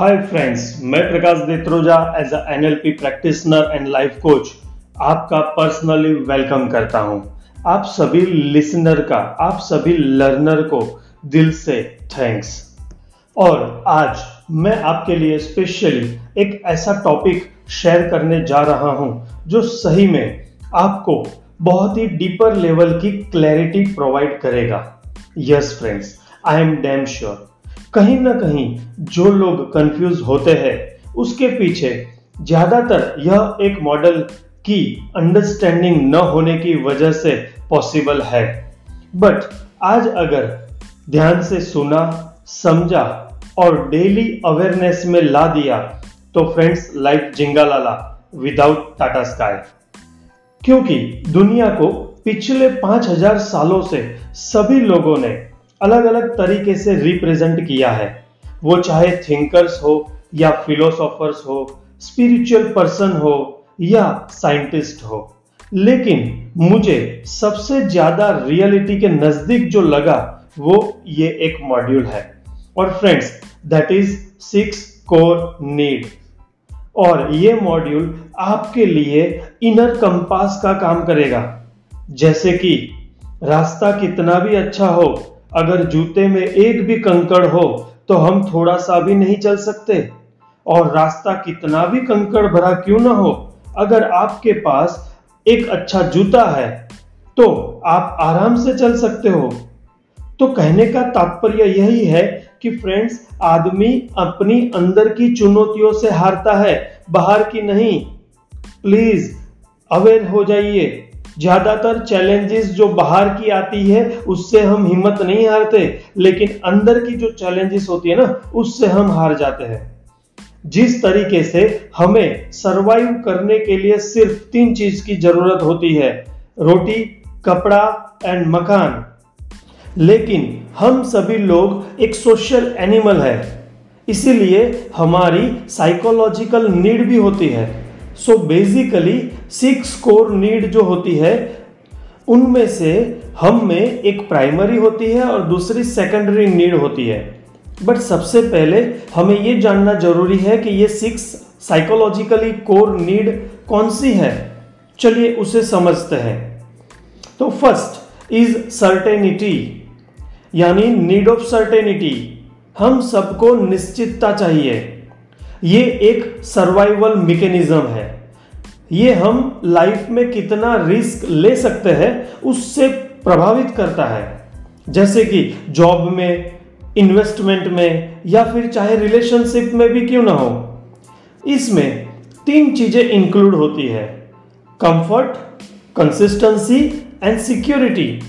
हाय friends मैं Prakash Detroja as N L P practitioner and life coach आपका personally welcome करता हूँ। आप सभी लिसनर का, आप सभी लर्नर को दिल से थैंक्स और आज मैं आपके लिए स्पेशली एक ऐसा टॉपिक शेयर करने जा रहा हूँ, जो सही में आपको बहुत ही डीपर लेवल की क्लैरिटी प्रोवाइड करेगा। Yes friends I am damn sure कहीं ना कहीं जो लोग कंफ्यूज होते हैं, उसके पीछे ज़्यादातर यह एक मॉडल की अंडरस्टैंडिंग न होने की वजह से पॉसिबल है। बट आज अगर ध्यान से सुना, समझा और डेली अवेयरनेस में ला दिया तो फ्रेंड्स लाइफ जिंगालाला विदाउट टाटा स्काई क्योंकि दुनिया को पिछले पाँच हज़ार सालों से सभी लोगों ने अलग अलग तरीके से रिप्रेजेंट किया है। वो चाहे थिंकर्स हो या फिलोसोफर्स हो स्पिरिचुअल पर्सन हो या साइंटिस्ट हो। लेकिन मुझे सबसे ज़्यादा रियलिटी के नज़दीक जो लगा, वो ये एक मॉड्यूल है। और friends that is six core need और ये मॉड्यूल आपके लिए इनर कंपास का काम करेगा। जैसे कि रास्ता कितना भी अच्छा हो अगर जूते में एक भी कंकड़ हो तो हम थोड़ा सा भी नहीं चल सकते। और रास्ता कितना भी कंकड़ भरा क्यों ना हो, अगर आपके पास एक अच्छा जूता है तो आप आराम से चल सकते हो। तो कहने का तात्पर्य यही है कि फ्रेंड्स आदमी अपनी अंदर की चुनौतियों से हारता है, बाहर की नहीं। प्लीज़ अवेयर हो जाइए। ज़्यादातर चैलेंजेस जो बाहर की आती है, उससे हम हिम्मत नहीं हारते, लेकिन अंदर की जो चैलेंजेस होती है ना, उससे हम हार जाते हैं। जिस तरीके से हमें सरवाइव करने के लिए सिर्फ़ तीन चीज़ की ज़रूरत होती है, रोटी, कपड़ा एंड मकान। लेकिन हम सभी लोग एक सोशल एनिमल है, इसीलिए हमारी साइकोलॉजिकल नीड भी होती है। So basically six core need जो होती है, उनमें से हम में एक प्राइमरी होती है और दूसरी सेकेंडरी नीड होती है। बट सबसे पहले हमें ये जानना ज़रूरी है कि ये सिक्स साइकोलॉजिकली कोर नीड कौन सी है। चलिए उसे समझते हैं। तो फ़र्स्ट इज़ सर्टेनिटी यानी नीड ऑफ़ सर्टेनिटी हम सबको निश्चितता चाहिए। ये एक सर्वाइवल मेकेनिज्म है। ये हम लाइफ में कितना रिस्क ले सकते हैं, उससे प्रभावित करता है। जैसे कि जॉब में इन्वेस्टमेंट में, या फिर चाहे रिलेशनशिप में भी क्यों ना हो। इसमें तीन चीज़ें इंक्लूड होती है। कंफर्ट कंसिस्टेंसी एंड सिक्योरिटी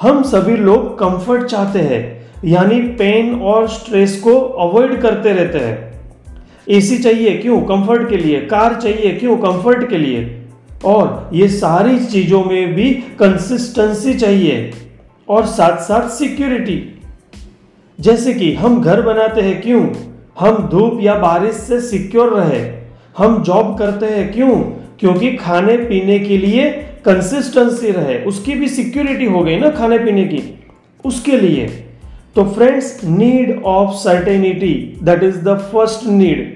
हम सभी लोग कंफर्ट चाहते हैं, यानी पेन और स्ट्रेस को अवॉइड करते रहते हैं। एसी चाहिए क्यों? कंफर्ट के लिए। कार चाहिए क्यों? कंफर्ट के लिए। और ये सारी चीज़ों में भी कंसिस्टेंसी चाहिए। और साथ साथ सिक्योरिटी जैसे कि हम घर बनाते हैं क्यों? हम धूप या बारिश से सिक्योर रहे। हम जॉब करते हैं क्यों? क्योंकि खाने पीने के लिए कंसिस्टेंसी रहे। उसकी भी सिक्योरिटी हो गई ना खाने पीने की। उसके लिए। तो friends need of certainty that is the first need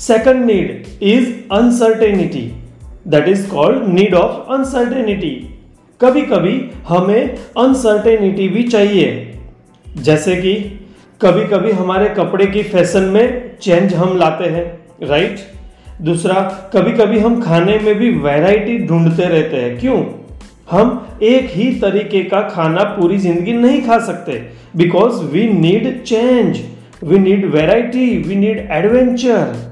second need is uncertainty that is called need of uncertainty कभी कभी हमें अनसर्टेनिटी भी चाहिए। जैसे कि कभी कभी हमारे कपड़े की फ़ैशन में चेंज हम लाते हैं राइट दूसरा, कभी कभी हम खाने में भी वैरायटी ढूंढते रहते हैं। क्यों? हम एक ही तरीके का खाना पूरी ज़िंदगी नहीं खा सकते। Because we need change we need variety we need adventure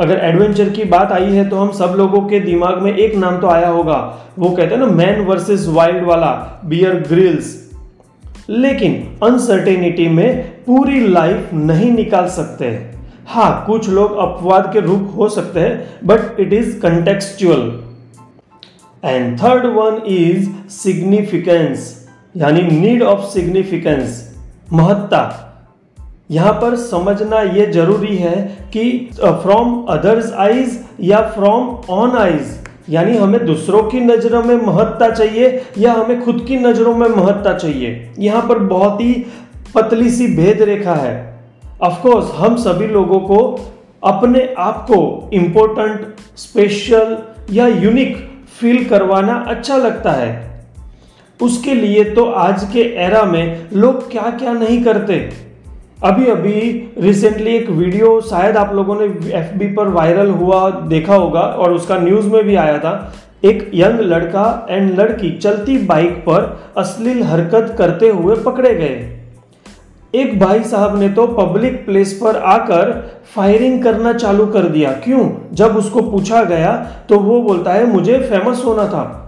अगर एडवेंचर की बात आई है तो हम सब लोगों के दिमाग में एक नाम तो आया होगा। वो कहते हैं ना मैन वर्सेस वाइल्ड वाला बियर ग्रिल्स लेकिन अनसर्टेनिटी में पूरी लाइफ नहीं निकाल सकते हाँ। कुछ लोग अपवाद के रूप हो सकते हैं but it is contextual and third one is significance यानी नीड ऑफ़ सिग्निफिकेंस महत्ता। यहाँ पर समझना ये ज़रूरी है कि फ्रॉम अदर्स आईज या फ्रॉम ऑन आईज यानी हमें दूसरों की नज़रों में महत्ता चाहिए या हमें खुद की नज़रों में महत्ता चाहिए। यहाँ पर बहुत ही पतली सी भेद रेखा है। ऑफ़ कोर्स हम सभी लोगों को अपने आप को इम्पोर्टेंट स्पेशल या यूनिक फील करवाना अच्छा लगता है। उसके लिए तो आज के एरा में लोग क्या क्या नहीं करते? अभी अभी रिसेंटली एक वीडियो शायद आप लोगों ने FB पर वायरल हुआ, देखा होगा, और उसका न्यूज़ में भी आया था। एक यंग लड़का एंड लड़की चलती बाइक पर अश्लील हरकत करते हुए पकड़े गए। एक भाई साहब ने तो पब्लिक प्लेस पर आकर फायरिंग करना चालू कर दिया। क्यों? जब उसको पूछा गया तो वो बोलता है, मुझे फ़ेमस होना था।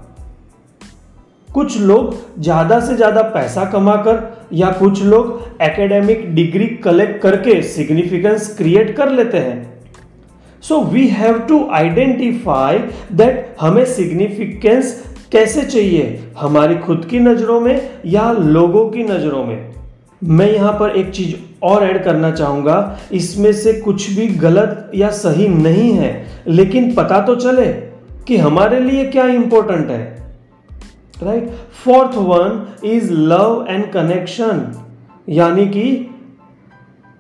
कुछ लोग ज़्यादा से ज़्यादा पैसा कमाकर या कुछ लोग एकेडमिक डिग्री कलेक्ट करके सिग्निफिकेंस क्रिएट कर लेते हैं। So we have to identify that हमें सिग्निफिकेंस कैसे चाहिए? हमारी खुद की नज़रों में या लोगों की नज़रों में? मैं यहाँ पर एक चीज़ और ऐड करना चाहूँगा। इसमें से कुछ भी गलत या सही नहीं है, लेकिन पता तो चले कि हमारे लिए क्या इंपॉर्टेंट है। Right fourth one is love and connection यानी कि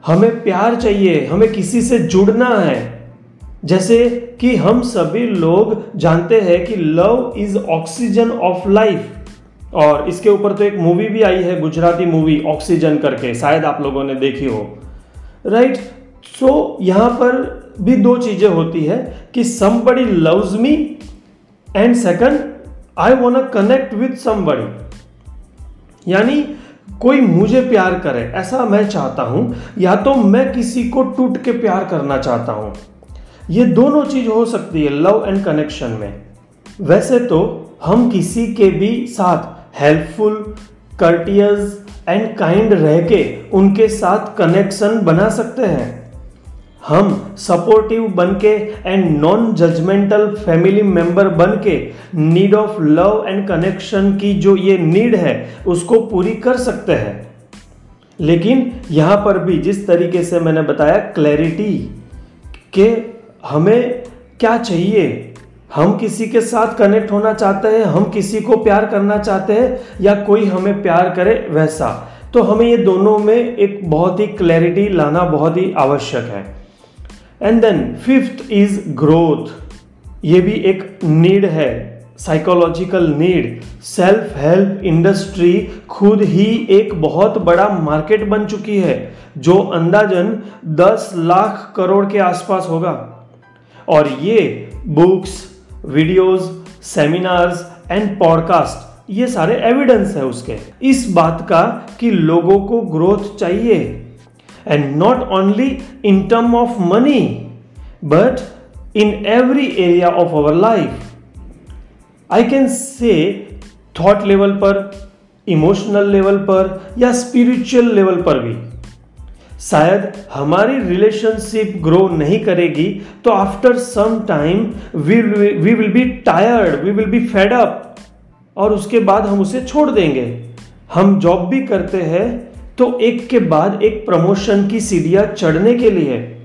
हमें प्यार चाहिए हमें किसी से जुड़ना है। जैसे कि हम सभी लोग जानते हैं कि love is oxygen of life और इसके ऊपर तो एक मूवी भी आई है गुजराती मूवी ऑक्सीजन करके। शायद आप लोगों ने देखी हो। Right right? सो so, यहाँ पर भी दो चीज़ें होती है कि somebody loves me and second I want connect with somebody यानी कोई मुझे प्यार करे, ऐसा मैं चाहता हूँ, या तो मैं किसी को टूट के प्यार करना चाहता हूँ। ये दोनों चीज़ हो सकती है लव एंड कनेक्शन में। वैसे तो हम किसी के भी साथ हेल्पफुल कर्टियस एंड काइंड रह के उनके साथ कनेक्शन बना सकते हैं। हम सपोर्टिव बन के and non judgmental family member बन के need of love and connection की जो ये नीड है, उसको पूरी कर सकते हैं। लेकिन यहाँ पर भी जिस तरीके से मैंने बताया क्लैरिटी के हमें क्या चाहिए? हम किसी के साथ कनेक्ट होना चाहते हैं, हम किसी को प्यार करना चाहते हैं, या कोई हमें प्यार करे वैसा? तो हमें ये दोनों में एक बहुत ही क्लैरिटी लाना बहुत ही आवश्यक है। And then fifth is growth ये भी एक नीड है psychological need self help industry खुद ही एक बहुत बड़ा मार्केट बन चुकी है, जो अंदाजन 10 लाख करोड़ के आसपास होगा। और ये books videos seminars and podcast ये सारे एविडेंस है उसके। इस बात का कि लोगों को ग्रोथ चाहिए। And not only in term of money but in every area of our life I can say thought level पर इमोशनल लेवल पर या स्पिरिचुअल लेवल पर भी शायद हमारी रिलेशनशिप ग्रो नहीं करेगी तो after some time we we will be tired we will be fed up और उसके बाद हम उसे छोड़ देंगे। हम जॉब भी करते हैं तो एक के बाद एक प्रमोशन की सीढ़ियाँ चढ़ने के लिए।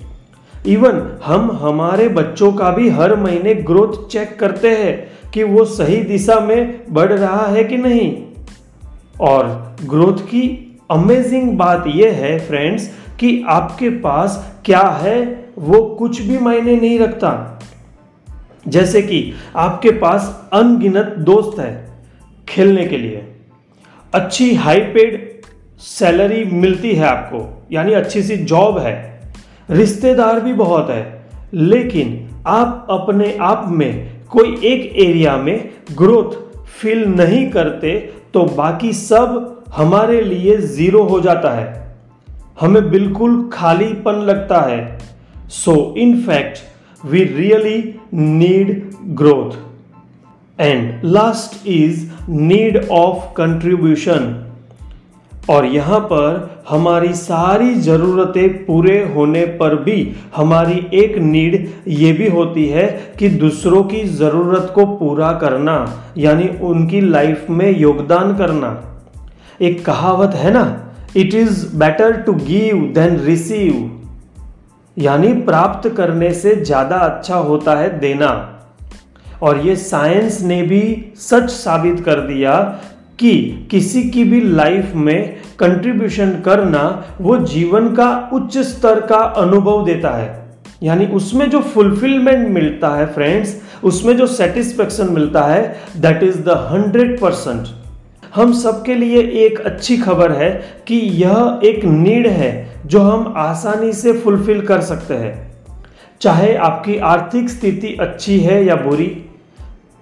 इवन हम हमारे बच्चों का भी हर महीने ग्रोथ चेक करते हैं कि वो सही दिशा में बढ़ रहा है कि नहीं। और ग्रोथ की अमेजिंग बात यह है फ्रेंड्स कि आपके पास क्या है वो कुछ भी मायने नहीं रखता। जैसे कि आपके पास अनगिनत दोस्त है खेलने के लिए। अच्छी हाई पेड सैलरी मिलती है आपको, यानी अच्छी सी जॉब है। रिश्तेदार भी बहुत है, लेकिन आप अपने आप में कोई एक एरिया में ग्रोथ फील नहीं करते तो बाकी सब हमारे लिए ज़ीरो हो जाता है। हमें बिल्कुल खालीपन लगता है। So in fact we really need growth and last is need of contribution और यहाँ पर हमारी सारी ज़रूरतें पूरे होने पर भी हमारी एक नीड ये भी होती है कि दूसरों की ज़रूरत को पूरा करना, यानी उनकी लाइफ में योगदान करना। एक कहावत है ना it is better to give than receive यानी प्राप्त करने से ज़्यादा अच्छा होता है देना। और ये साइंस ने भी सच साबित कर दिया कि किसी की भी लाइफ में कंट्रीब्यूशन करना वो जीवन का उच्च स्तर का अनुभव देता है। यानी उसमें जो फुलफिलमेंट मिलता है फ्रेंड्स उसमें जो सेटिस्फेक्शन मिलता है that is the hundred percent हम सबके लिए एक अच्छी खबर है कि यह एक नीड है जो हम आसानी से फुलफिल कर सकते हैं। चाहे आपकी आर्थिक स्थिति अच्छी है या बुरी,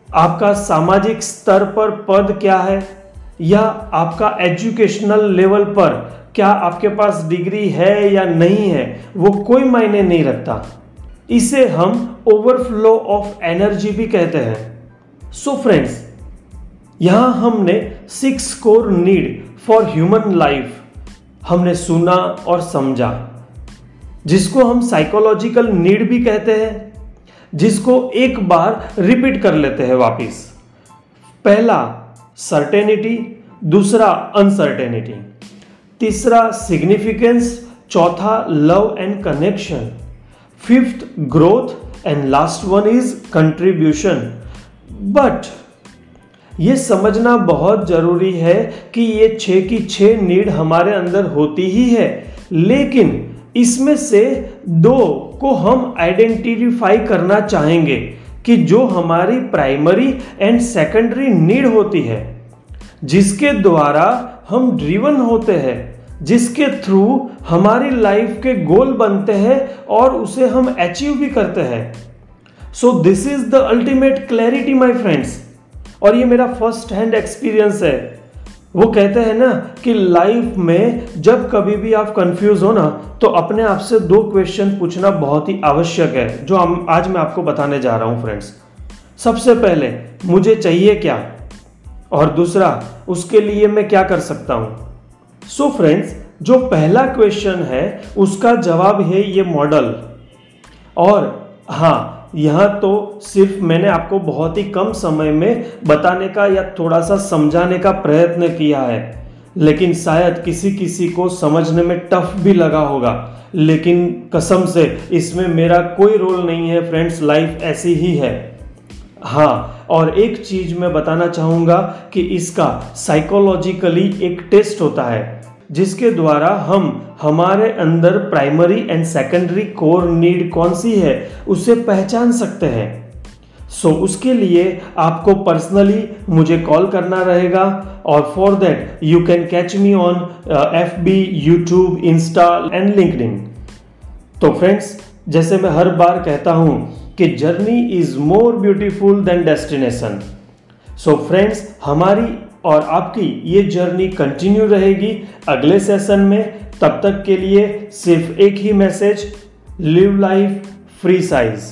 आपका सामाजिक स्तर पर पद क्या है या आपका एजुकेशनल लेवल पर क्या आपके पास डिग्री है या नहीं है, वो कोई मायने नहीं रखता। इसे हम ओवरफ्लो ऑफ़ एनर्जी भी कहते हैं। सो फ्रेंड्स यहाँ हमने six core need for human life हमने सुना और समझा, जिसको हम साइकोलॉजिकल नीड भी कहते हैं, जिसको एक बार रिपीट कर लेते हैं वापिस। पहला सर्टेनिटी दूसरा अनसर्टेनिटी तीसरा सिग्निफिकेंस चौथा love and connection fifth growth and last one is contribution but ये समझना बहुत ज़रूरी है कि ये छह की छह नीड हमारे अंदर होती ही है। लेकिन इसमें से दो को हम आइडेंटिफाई करना चाहेंगे कि जो हमारी प्राइमरी एंड सेकेंडरी नीड होती है। जिसके द्वारा हम ड्रीवन होते हैं, जिसके थ्रू हमारी लाइफ के गोल बनते हैं और उसे हम अचीव भी करते हैं। So this is the ultimate clarity my friends और ये मेरा फ़र्स्ट हैंड एक्सपीरियंस है। वो कहते हैं ना कि लाइफ में जब कभी भी आप कंफ्यूज हो ना तो अपने आप से दो क्वेश्चन पूछना बहुत ही आवश्यक है, जो हम आज मैं आपको बताने जा रहा हूँ फ्रेंड्स सबसे पहले, मुझे चाहिए क्या? और दूसरा, उसके लिए मैं क्या कर सकता हूँ? सो फ्रेंड्स जो पहला क्वेश्चन है, उसका जवाब है ये मॉडल और हाँ यहाँ तो सिर्फ़ मैंने आपको बहुत ही कम समय में बताने का या थोड़ा सा समझाने का प्रयत्न किया है, लेकिन शायद किसी किसी को समझने में टफ भी लगा होगा। लेकिन कसम से, इसमें मेरा कोई रोल नहीं है फ्रेंड्स लाइफ ऐसी ही है। हाँ और एक चीज़ मैं बताना चाहूँगा कि इसका साइकोलॉजिकली एक टेस्ट होता है जिसके द्वारा हम हमारे अंदर primary and secondary core need कौन सी है उसे पहचान सकते हैं। सो so, उसके लिए आपको पर्सनली मुझे कॉल करना रहेगा और for that you can catch me on F B YouTube Insta and LinkedIn तो फ्रेंड्स जैसे मैं हर बार कहता हूँ कि journey is more beautiful than destination. So friends हमारी और आपकी ये जर्नी कंटिन्यू रहेगी अगले सेशन में। तब तक के लिए सिर्फ़ एक ही message live life free size